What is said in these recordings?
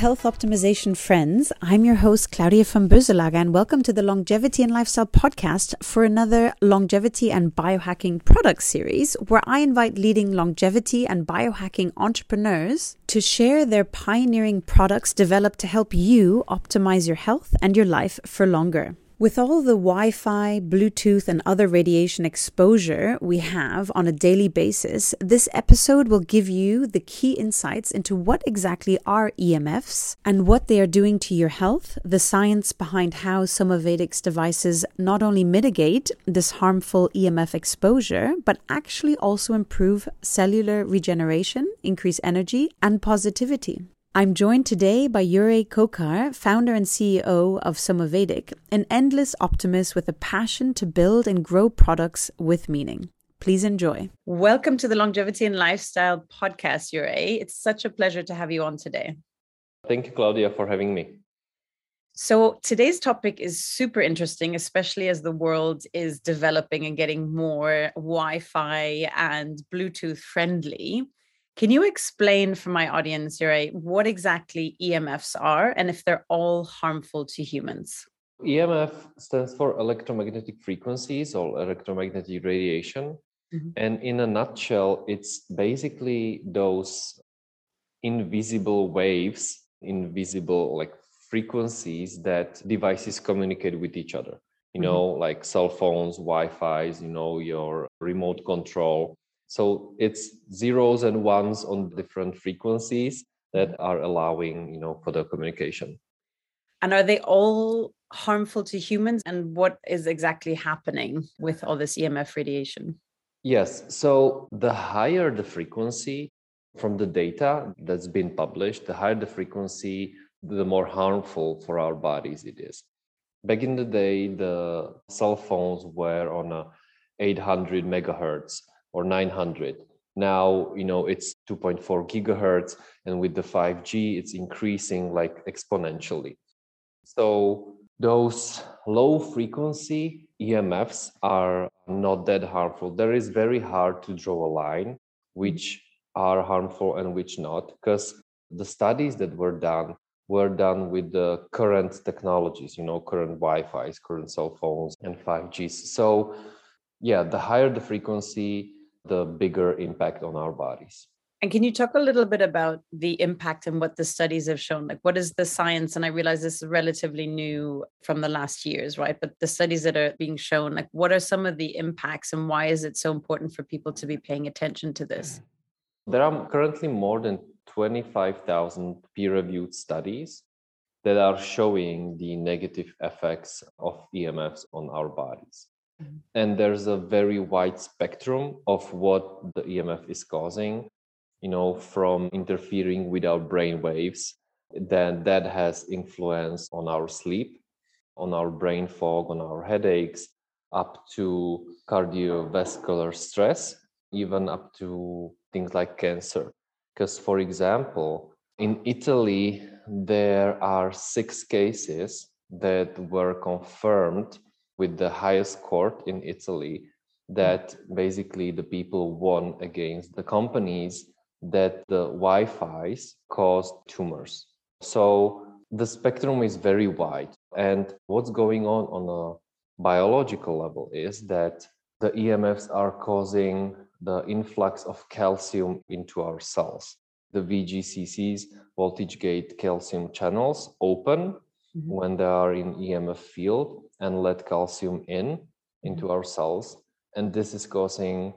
Health optimization friends. I'm your host, Claudia von Boeselager, and welcome to the Longevity and Lifestyle podcast for another longevity and biohacking product series where I invite leading longevity and biohacking entrepreneurs to share their pioneering products developed to help you optimize your health and your life for longer. With all the Wi Fi, Bluetooth, and other radiation exposure we have on a daily basis, this episode will give you the key insights into what exactly are EMFs and what they are doing to your health, the science behind how some of Somavedics devices not only mitigate this harmful EMF exposure, but actually also improve cellular regeneration, increase energy, and positivity. I'm joined today by Juraj Kocar, founder and CEO of Somavedic, an endless optimist with a passion to build and grow products with meaning. Please enjoy. Welcome to the Longevity and Lifestyle podcast, Juraj. It's such a pleasure to have you on today. Thank you, Claudia, for having me. So, today's topic is super interesting, especially as the world is developing and getting more Wi Fi and Bluetooth friendly. Can you explain for my audience, Juraj, what exactly EMFs are and if they're all harmful to humans? EMF stands for electromagnetic frequencies or electromagnetic radiation. Mm-hmm. And in a nutshell, it's basically those invisible waves, invisible like frequencies that devices communicate with each other. You mm-hmm. know, like cell phones, Wi-Fi's, you know, your remote control. So it's zeros and ones on different frequencies that are allowing, you know, for the communication. And are they all harmful to humans? And what is exactly happening with all this EMF radiation? Yes. So the higher the frequency from the data that's been published, the higher the frequency, the more harmful for our bodies it is. Back in the day, the cell phones were on a 800 megahertz or 900 now you know it's 2.4 gigahertz and with the 5g it's increasing like exponentially. So those low frequency emfs are not that harmful. There is very hard to draw a line which are harmful and which not because the studies that were done were done with the current technologies you know current wi-fi's current cell phones and 5gs so yeah the higher the frequency the bigger impact on our bodies. And can you talk a little bit about the impact and what the studies have shown? Like, what is the science? And I realize this is relatively new from the last years, right? But the studies that are being shown, like, what are some of the impacts and why is it so important for people to be paying attention to this? There are currently more than 25,000 peer reviewed studies that are showing the negative effects of EMFs on our bodies. And there's a very wide spectrum of what the EMF is causing, you know, from interfering with our brain waves, then that has influence on our sleep, on our brain fog, on our headaches, up to cardiovascular stress, even up to things like cancer. Because, for example, in Italy, there are six cases that were confirmed with the highest court in Italy that basically the people won against the companies that the Wi-Fi's caused tumors. So the spectrum is very wide. And what's going on on a biological level is that the EMFs are causing the influx of calcium into our cells. The VGCCs, voltage gate calcium channels, open mm-hmm. when they are in EMF field and let calcium in into mm-hmm. our cells. And this is causing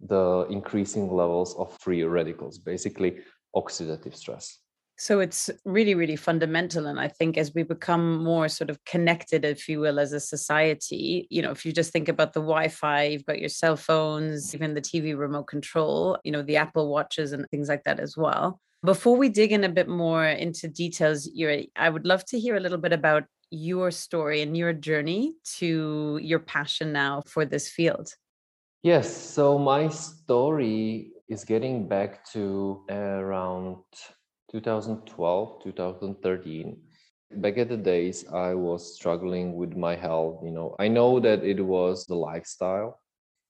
the increasing levels of free radicals, basically oxidative stress. So it's really, really fundamental. And I think as we become more sort of connected, if you will, as a society, you know, if you just think about the Wi Fi, you've got your cell phones, even the TV remote control, you know, the Apple Watches and things like that as well. Before we dig in a bit more into details, I would love to hear a little bit about your story and your journey to your passion now for this field? Yes, so my story is getting back to around 2012, 2013. Back at the days, I was struggling with my health. You know, I know that it was the lifestyle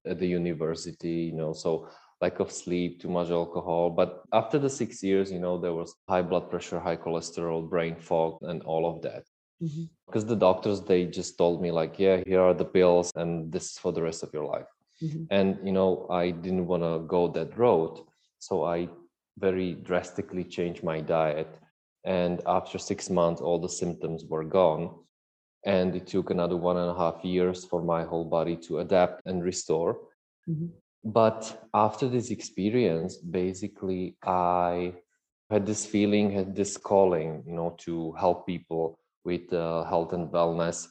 at the university, you know, so lack of sleep, too much alcohol. But after the six years, you know, there was high blood pressure, high cholesterol, brain fog, and all of that. Mm-hmm. Because the doctors, they just told me, like, yeah, here are the pills, and this is for the rest of your life. Mm-hmm. And, you know, I didn't want to go that road. So I very drastically changed my diet. And after six months, all the symptoms were gone. And it took another one and a half years for my whole body to adapt and restore. Mm-hmm. But after this experience, basically, I had this feeling, had this calling, you know, to help people with uh, health and wellness.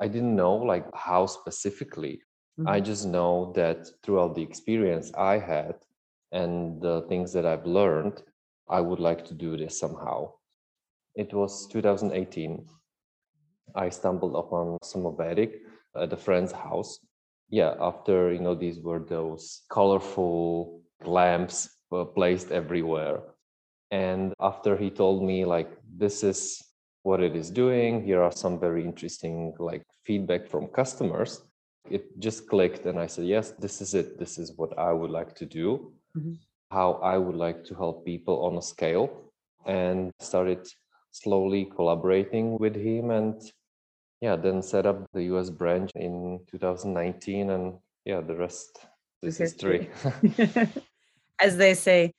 I didn't know like how specifically. Mm-hmm. I just know that throughout the experience I had and the things that I've learned, I would like to do this somehow. It was 2018. I stumbled upon Somavedic at a friend's house. Yeah, after, you know, these were those colorful lamps placed everywhere. And after he told me, like, this is what it is doing, here are some very interesting, like, feedback from customers, it just clicked. And I said, yes, this is it. This is what I would like to do, mm-hmm. how I would like to help people on a scale. And started slowly collaborating with him and yeah then set up the us branch in 2019 and yeah the rest is history as they say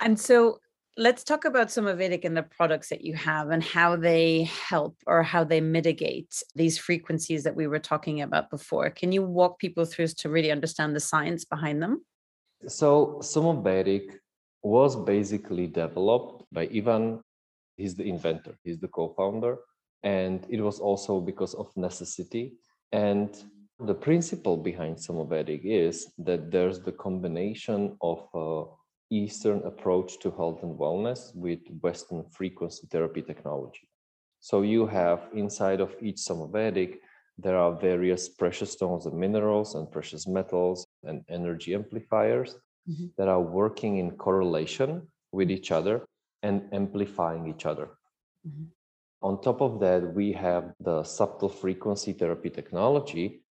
and so let's talk about Somavedic and the products that you have and how they help or how they mitigate these frequencies that we were talking about before. Can you walk people through to really understand the science behind them? So, Somavedic was basically developed by Ivan. He's the inventor, he's the co founder and it was also because of necessity and the principle behind Somavedic is that there's the combination of uh, Eastern approach to health and wellness with Western frequency therapy technology. So you have inside of each Somavedic, there are various precious stones and minerals and precious metals and energy amplifiers mm-hmm. that are working in correlation with each other and amplifying each other. Mm-hmm. On top of that, we have the subtle frequency therapy technology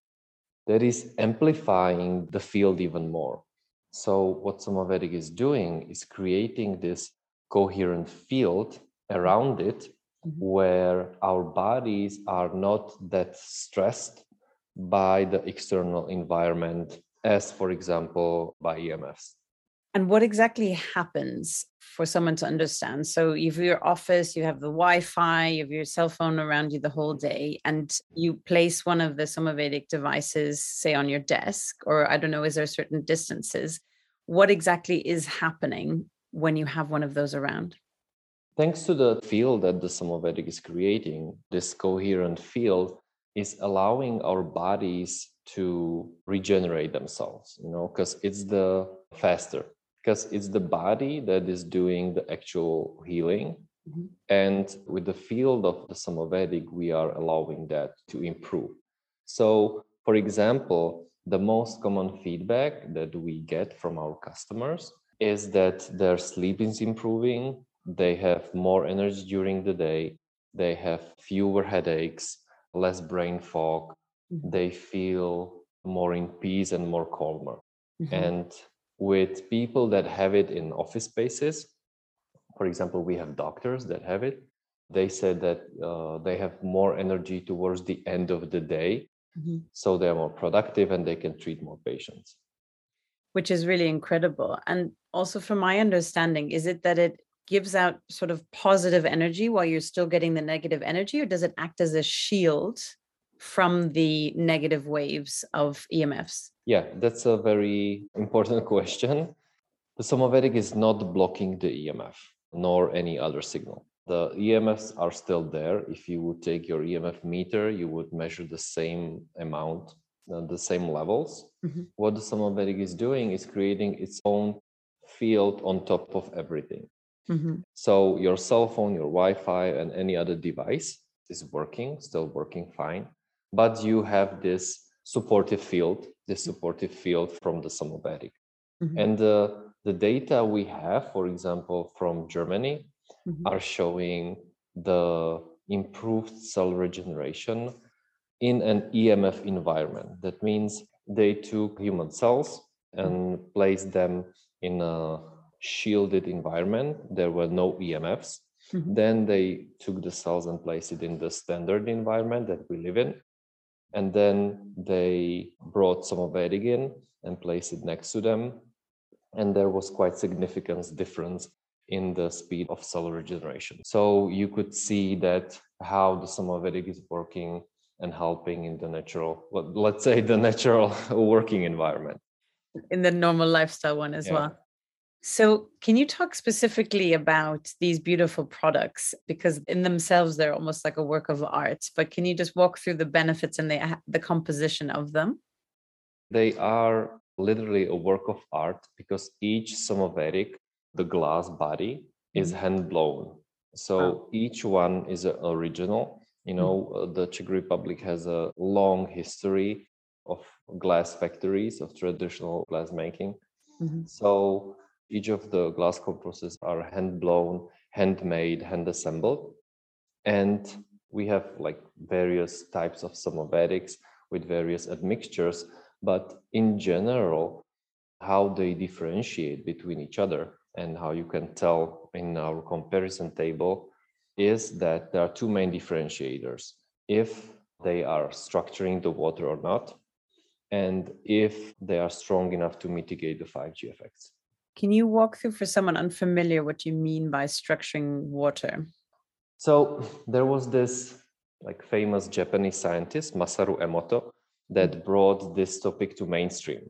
that is amplifying the field even more. So, what Somavedic is doing is creating this coherent field around it mm-hmm. where our bodies are not that stressed by the external environment, as, for example, by EMFs. And what exactly happens for someone to understand? So, you have your office, you have the Wi Fi, you have your cell phone around you the whole day, and you place one of the Somavedic devices, say, on your desk, or I don't know, is there certain distances? What exactly is happening when you have one of those around? Thanks to the field that the Somavedic is creating, this coherent field is allowing our bodies to regenerate themselves, you know, because it's the faster because it's the body that is doing the actual healing. Mm-hmm. And with the field of the Somavedic, we are allowing that to improve. So, for example, the most common feedback that we get from our customers is that their sleep is improving, they have more energy during the day, they have fewer headaches, less brain fog, mm-hmm. they feel more in peace and more calmer. Mm-hmm. And with people that have it in office spaces. For example, we have doctors that have it. They said that uh, they have more energy towards the end of the day. Mm-hmm. So they're more productive and they can treat more patients. Which is really incredible. And also, from my understanding, is it that it gives out sort of positive energy while you're still getting the negative energy, or does it act as a shield from the negative waves of EMFs? Yeah, that's a very important question. The Somavedic is not blocking the EMF nor any other signal. The EMFs are still there. If you would take your EMF meter, you would measure the same amount, uh, the same levels. Mm-hmm. What the Somavedic is doing is creating its own field on top of everything. Mm-hmm. So your cell phone, your Wi Fi, and any other device is working, still working fine. But you have this supportive field, the supportive field from the Somavedic. Mm-hmm. And uh, the data we have, for example, from Germany, mm-hmm. are showing the improved cell regeneration in an EMF environment. That means they took human cells and placed them in a shielded environment. There were no EMFs. Mm-hmm. Then they took the cells and placed it in the standard environment that we live in. And then they brought some of in and placed it next to them. And there was quite significant difference in the speed of cell regeneration. So you could see that how the Somavedic is working and helping in the natural, let's say the natural working environment. In the normal lifestyle one as yeah. well. So, can you talk specifically about these beautiful products? Because in themselves, they're almost like a work of art. But can you just walk through the benefits and the, the composition of them? They are literally a work of art because each Somavedic, the glass body, is mm-hmm. hand blown. So wow. each one is an original. You know, mm-hmm. the Czech Republic has a long history of glass factories, of traditional glass making. Mm-hmm. So each of the glass corpuses are hand blown, handmade, hand assembled. And we have like various types of Somavedics with various admixtures, but in general, how they differentiate between each other and how you can tell in our comparison table is that there are two main differentiators if they are structuring the water or not, and if they are strong enough to mitigate the 5G effects. Can you walk through for someone unfamiliar what you mean by structuring water? So there was this like famous Japanese scientist Masaru Emoto that brought this topic to mainstream,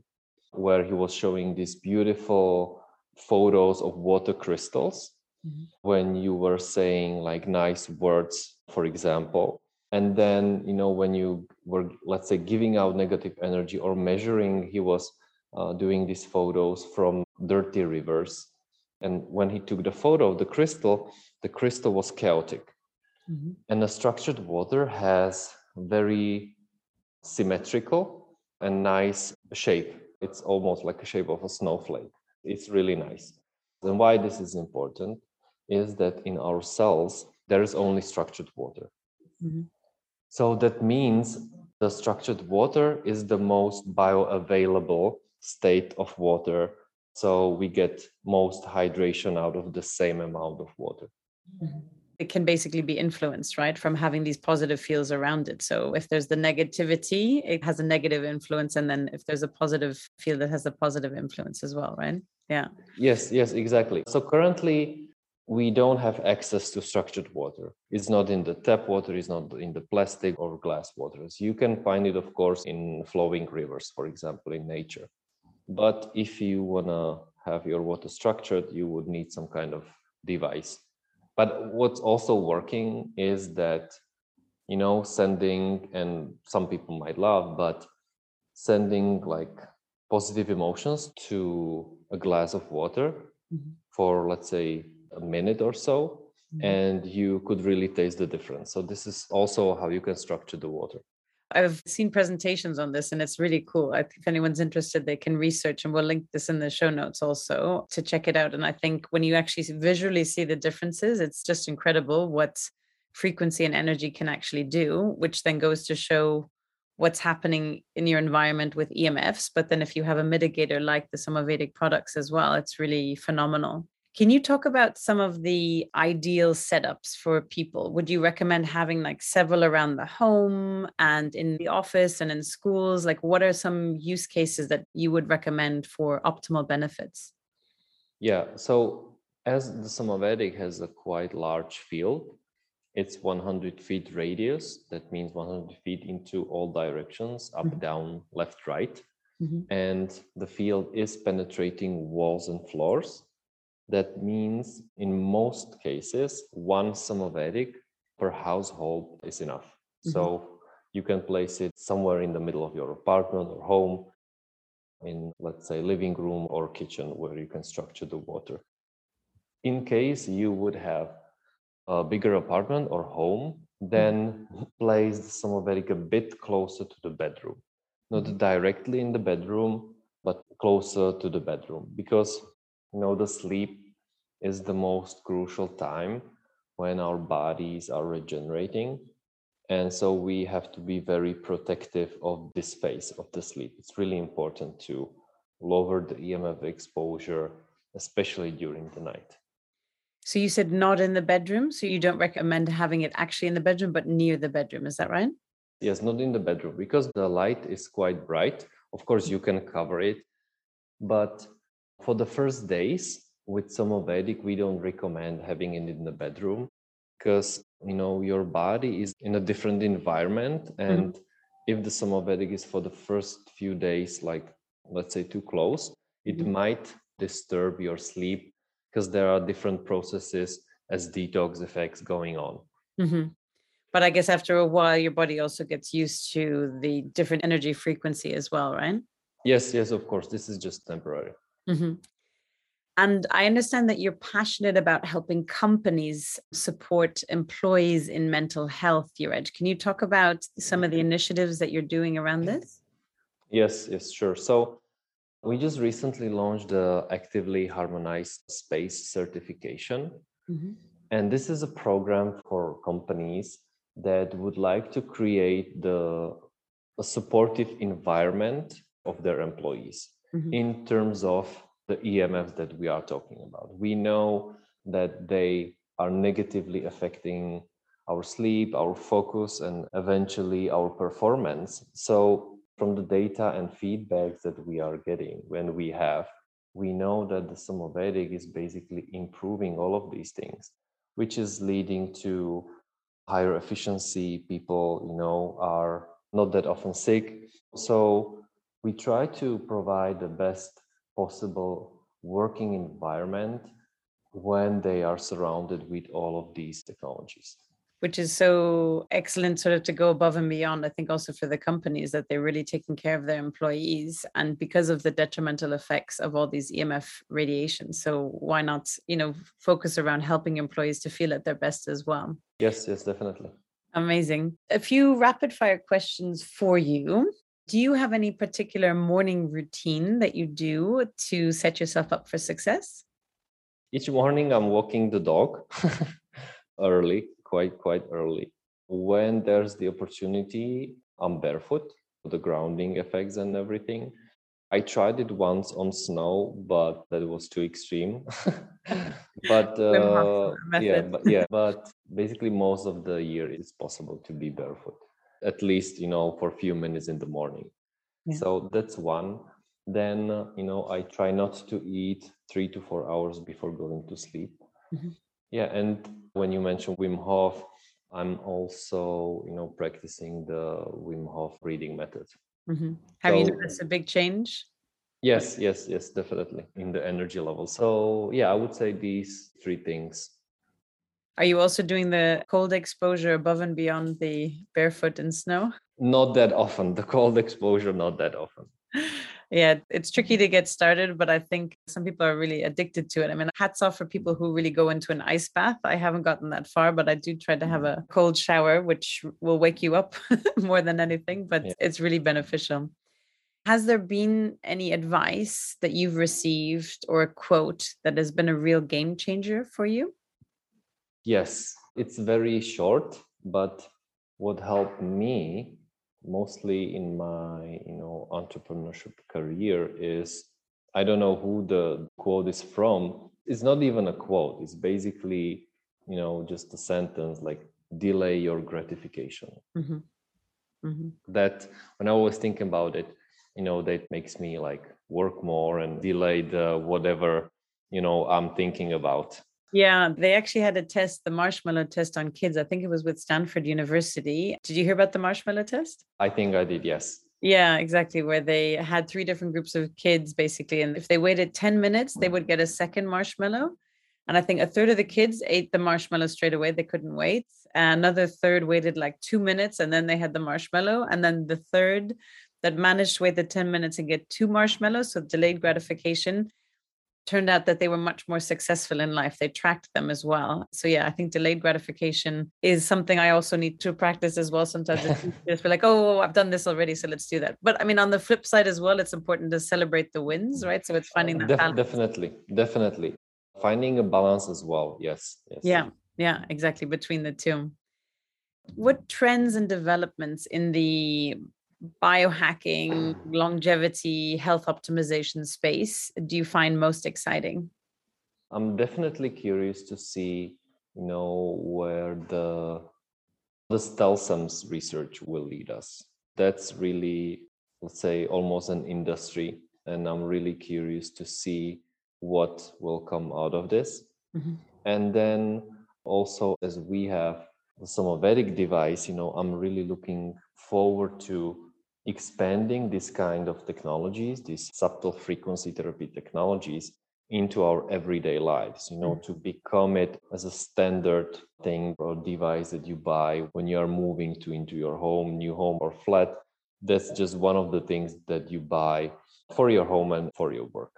where he was showing these beautiful photos of water crystals mm-hmm. when you were saying like nice words, for example. And then, you know, when you were, let's say, giving out negative energy or measuring, he was uh, doing these photos from dirty rivers. And when he took the photo of the crystal, the crystal was chaotic. Mm-hmm. And the structured water has very symmetrical and nice shape. It's almost like a shape of a snowflake. It's really nice. And why this is important is that in our cells, there is only structured water. Mm-hmm. So that means the structured water is the most bioavailable state of water so we get most hydration out of the same amount of water mm-hmm. it can basically be influenced right from having these positive fields around it so if there's the negativity it has a negative influence and then if there's a positive field that has a positive influence as well right yeah yes yes exactly so currently we don't have access to structured water. It's not in the tap water, it's not in the plastic or glass waters. You can find it, of course, in flowing rivers, for example, in nature. But if you want to have your water structured, you would need some kind of device. But what's also working is that, you know, sending, and some people might love, but sending like positive emotions to a glass of water mm-hmm. for, let's say, a minute or so, mm-hmm. and you could really taste the difference. So, this is also how you can structure the water. I've seen presentations on this and it's really cool. I think if anyone's interested, they can research and we'll link this in the show notes also to check it out. And I think when you actually visually see the differences, it's just incredible what frequency and energy can actually do, which then goes to show what's happening in your environment with EMFs. But then if you have a mitigator like the Somavedic products as well, it's really phenomenal. Can you talk about some of the ideal setups for people? Would you recommend having like several around the home and in the office and in schools? Like, what are some use cases that you would recommend for optimal benefits? Yeah, so as the Somavedic has a quite large field, it's 100 feet radius. That means 100 feet into all directions up, mm-hmm. down, left, right. Mm-hmm. And the field is penetrating walls and floors that means in most cases, one Somavedic per household is enough. Mm-hmm. So you can place it somewhere in the middle of your apartment or home, in let's say living room or kitchen where you can structure the water. In case you would have a bigger apartment or home, then mm-hmm. place the Somavedic a bit closer to the bedroom. Not mm-hmm. directly in the bedroom, but closer to the bedroom because you know the sleep is the most crucial time when our bodies are regenerating and so we have to be very protective of this phase of the sleep it's really important to lower the EMF exposure, especially during the night. So you said not in the bedroom. So you don't recommend having it actually in the bedroom, but near the bedroom. Is that right? Yes, not in the bedroom because the light is quite bright. Of course, you can cover it. But for the first days with Somavedic, we don't recommend having it in the bedroom because you know your body is in a different environment mm-hmm. and mm-hmm. if the Somavedic is for the first few days like let's say too close it mm-hmm. might disturb your sleep because there are different processes as detox effects going on mm-hmm. but i guess after a while your body also gets used to the different energy frequency as well right yes yes of course this is just temporary mm-hmm. And I understand that you're passionate about helping companies support employees in mental health, Juraj. Can you talk about some of the initiatives that you're doing around this? Yes, yes, sure. So we just recently launched the Actively Harmonized Space certification. Mm-hmm. And this is a program for companies that would like to create the a supportive environment of their employees mm-hmm. in terms of the EMFs that we are talking about. We know that they are negatively affecting our sleep, our focus, and eventually our performance. So, from the data and feedback that we are getting when we have, we know that the Somavedic is basically improving all of these things, which is leading to higher efficiency. People, you know, are not that often sick. So, we try to provide the best possible working environment when they are surrounded with all of these technologies. Which is so excellent sort of to go above and beyond i think also for the companies that they're really taking care of their employees and because of the detrimental effects of all these emf radiation. So why not you know focus around helping employees to feel at their best as well? Yes yes definitely. Amazing. A few rapid fire questions for you do you have any particular morning routine that you do to set yourself up for success? Each morning I'm walking the dog early, quite quite early. When there's the opportunity, I'm barefoot, for the grounding effects and everything. I tried it once on snow, but that was too extreme. but uh, yeah, but yeah, but basically most of the year it's possible to be barefoot at least you know for a few minutes in the morning yeah. so that's one then you know i try not to eat three to four hours before going to sleep mm-hmm. yeah and when you mentioned wim hof i'm also you know practicing the wim hof breathing method mm-hmm. have so, you noticed a big change yes yes yes definitely in the energy level so yeah i would say these three things are you also doing the cold exposure above and beyond the barefoot in snow? Not that often. The cold exposure, not that often. yeah, it's tricky to get started, but I think some people are really addicted to it. I mean, hats off for people who really go into an ice bath. I haven't gotten that far, but I do try to have mm. a cold shower, which will wake you up more than anything, but yeah. it's really beneficial. Has there been any advice that you've received or a quote that has been a real game changer for you? Yes, it's very short, but what helped me mostly in my you know entrepreneurship career is I don't know who the quote is from. It's not even a quote. It's basically you know just a sentence like delay your gratification. Mm-hmm. Mm-hmm. That when I was thinking about it, you know, that makes me like work more and delay the whatever you know I'm thinking about. Yeah, they actually had a test, the marshmallow test on kids. I think it was with Stanford University. Did you hear about the marshmallow test? I think I did, yes. Yeah, exactly. Where they had three different groups of kids basically. And if they waited 10 minutes, they would get a second marshmallow. And I think a third of the kids ate the marshmallow straight away. They couldn't wait. Another third waited like two minutes and then they had the marshmallow. And then the third that managed to wait the 10 minutes and get two marshmallows, so delayed gratification, turned out that they were much more successful in life. They tracked them as well. So yeah, I think delayed gratification is something I also need to practice as well. Sometimes just be like, oh, oh, oh, I've done this already, so let's do that. But I mean, on the flip side as well, it's important to celebrate the wins, mm. right? So it's finding that Def- definitely, definitely finding a balance as well. Yes, yes. Yeah, yeah, exactly between the two. What trends and developments in the biohacking, longevity, health optimization space do you find most exciting? I'm definitely curious to see, you know, where the the stem cells research will lead us. That's really, let's say, almost an industry, and I'm really curious to see what will come out of this. Mm-hmm. And then also, as we have the Somavedic device, you know, I'm really looking forward to expanding this kind of technologies, these subtle frequency therapy technologies, into our everyday lives, you know, mm. to become it as a standard thing or device that you buy when you are moving to into your home, new home or flat. That's just one of the things that you buy for your home and for your work.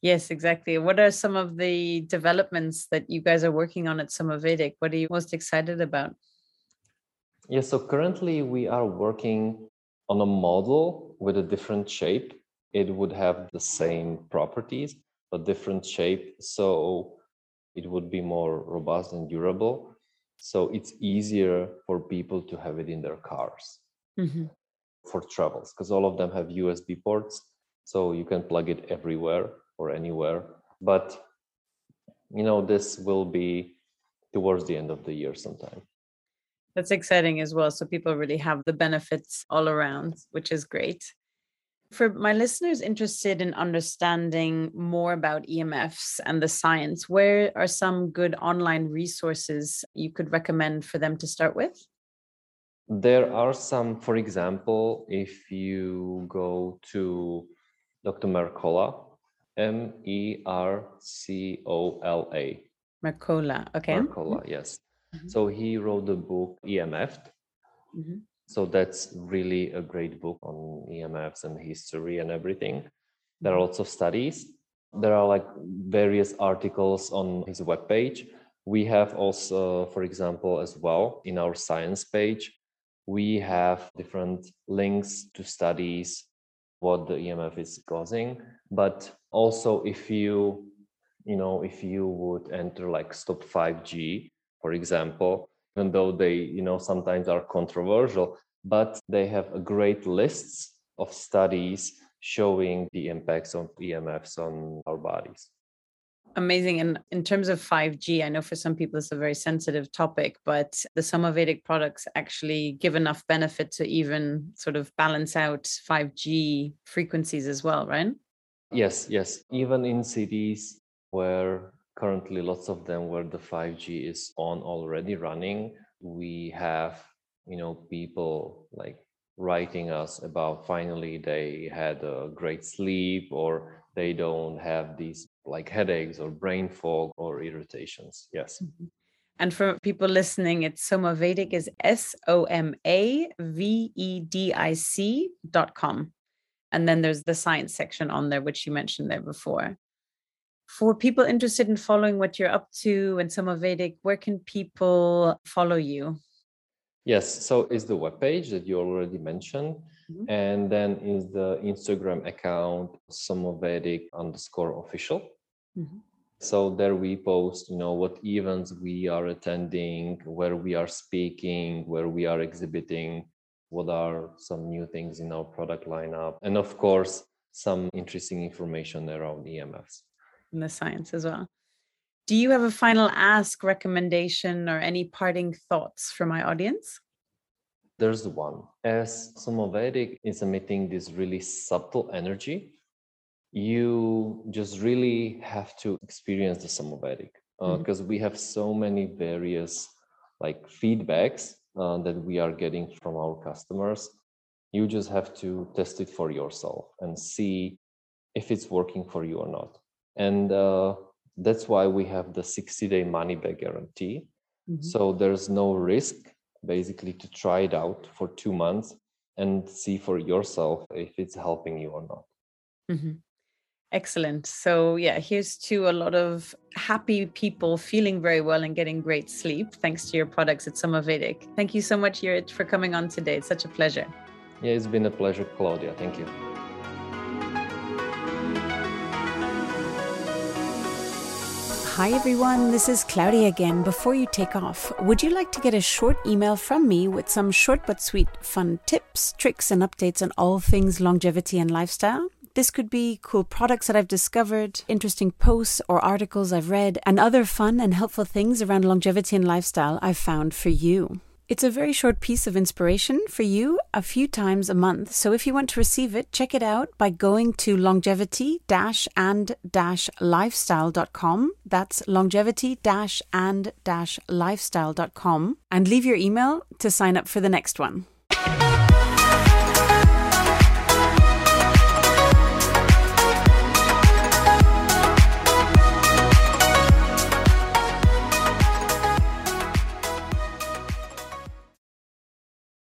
Yes, exactly. What are some of the developments that you guys are working on at Somavedic? What are you most excited about? Yeah, so currently we are working on a model with a different shape. It would have the same properties, but different shape. So it would be more robust and durable. So it's easier for people to have it in their cars mm-hmm. for travels because all of them have USB ports. So you can plug it everywhere or anywhere. But you know, this will be towards the end of the year sometime. That's exciting as well. So people really have the benefits all around, which is great. For my listeners interested in understanding more about EMFs and the science, where are some good online resources you could recommend for them to start with? There are some, for example, if you go to Dr. Mercola, M E R C O L A. Mercola, okay. Mercola, yes. Mm-hmm. So he wrote the book EMF. Mm-hmm. So that's really a great book on EMFs and history and everything. There are lots of studies. There are like various articles on his webpage. We have also, for example, as well in our science page, we have different links to studies what the EMF is causing. But also if you, you know, if you would enter like stop 5G, for example, even though they, you know, sometimes are controversial, but they have a great lists of studies showing the impacts of EMFs on our bodies. Amazing. And in terms of 5G, I know for some people it's a very sensitive topic, but the Somavedic products actually give enough benefit to even sort of balance out 5G frequencies as well, right? Yes, yes. Even in cities where currently lots of them where the 5G is on already running, we have, you know, people like writing us about finally they had a great sleep or they don't have these like headaches or brain fog or irritations. Yes. Mm-hmm. And for people listening, it's Somavedic is S O M A V E D I C dot com. And then there's the science section on there, which you mentioned there before. For people interested in following what you're up to and Somavedic, where can people follow you? Yes, so is the webpage that you already mentioned. Mm-hmm. And then is the Instagram account Somavedic underscore official. Mm-hmm. So there we post, you know, what events we are attending, where we are speaking, where we are exhibiting, what are some new things in our product lineup, and of course, some interesting information around EMFs. The science as well. Do you have a final ask, recommendation, or any parting thoughts for my audience? There's one. As Somavedic is emitting this really subtle energy, you just really have to experience the Somavedic because uh, mm-hmm. we have so many various like feedbacks uh, that we are getting from our customers. You just have to test it for yourself and see if it's working for you or not. And uh, that's why we have the 60 day money back guarantee. Mm-hmm. So there's no risk basically to try it out for two months and see for yourself if it's helping you or not. Mm-hmm. Excellent. So, yeah, here's to a lot of happy people feeling very well and getting great sleep thanks to your products at Somavedic. Thank you so much, Juraj, for coming on today. It's such a pleasure. Yeah, it's been a pleasure, Claudia. Thank you. Hi everyone, this is Claudia again. Before you take off, would you like to get a short email from me with some short but sweet fun tips, tricks, and updates on all things longevity and lifestyle? This could be cool products that I've discovered, interesting posts or articles I've read, and other fun and helpful things around longevity and lifestyle I've found for you. It's a very short piece of inspiration for you a few times a month. So if you want to receive it, check it out by going to longevity and lifestyle.com. That's longevity and lifestyle.com and leave your email to sign up for the next one.